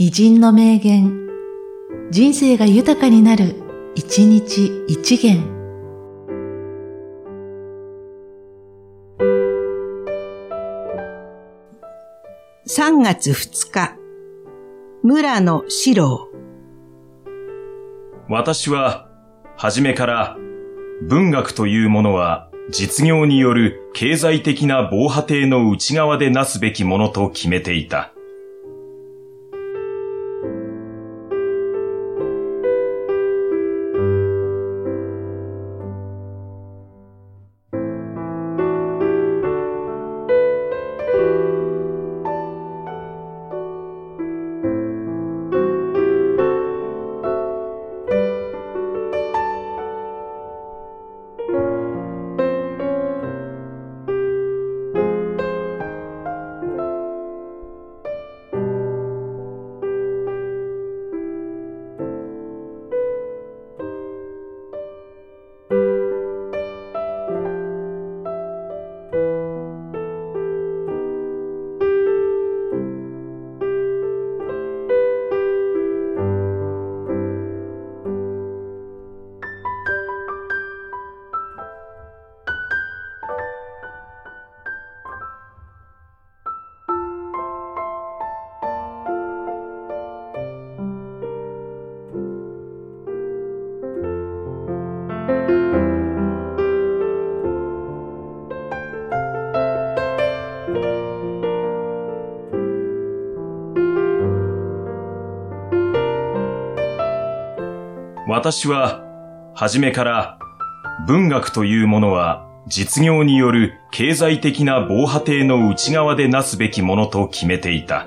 偉人の名言、人生が豊かになる、一日一元。3月2日、村野史郎。私は、初めから、文学というものは、実業による経済的な防波堤の内側でなすべきものと決めていた。私は、はじめから、文学というものは、実業による経済的な防波堤の内側でなすべきものと決めていた。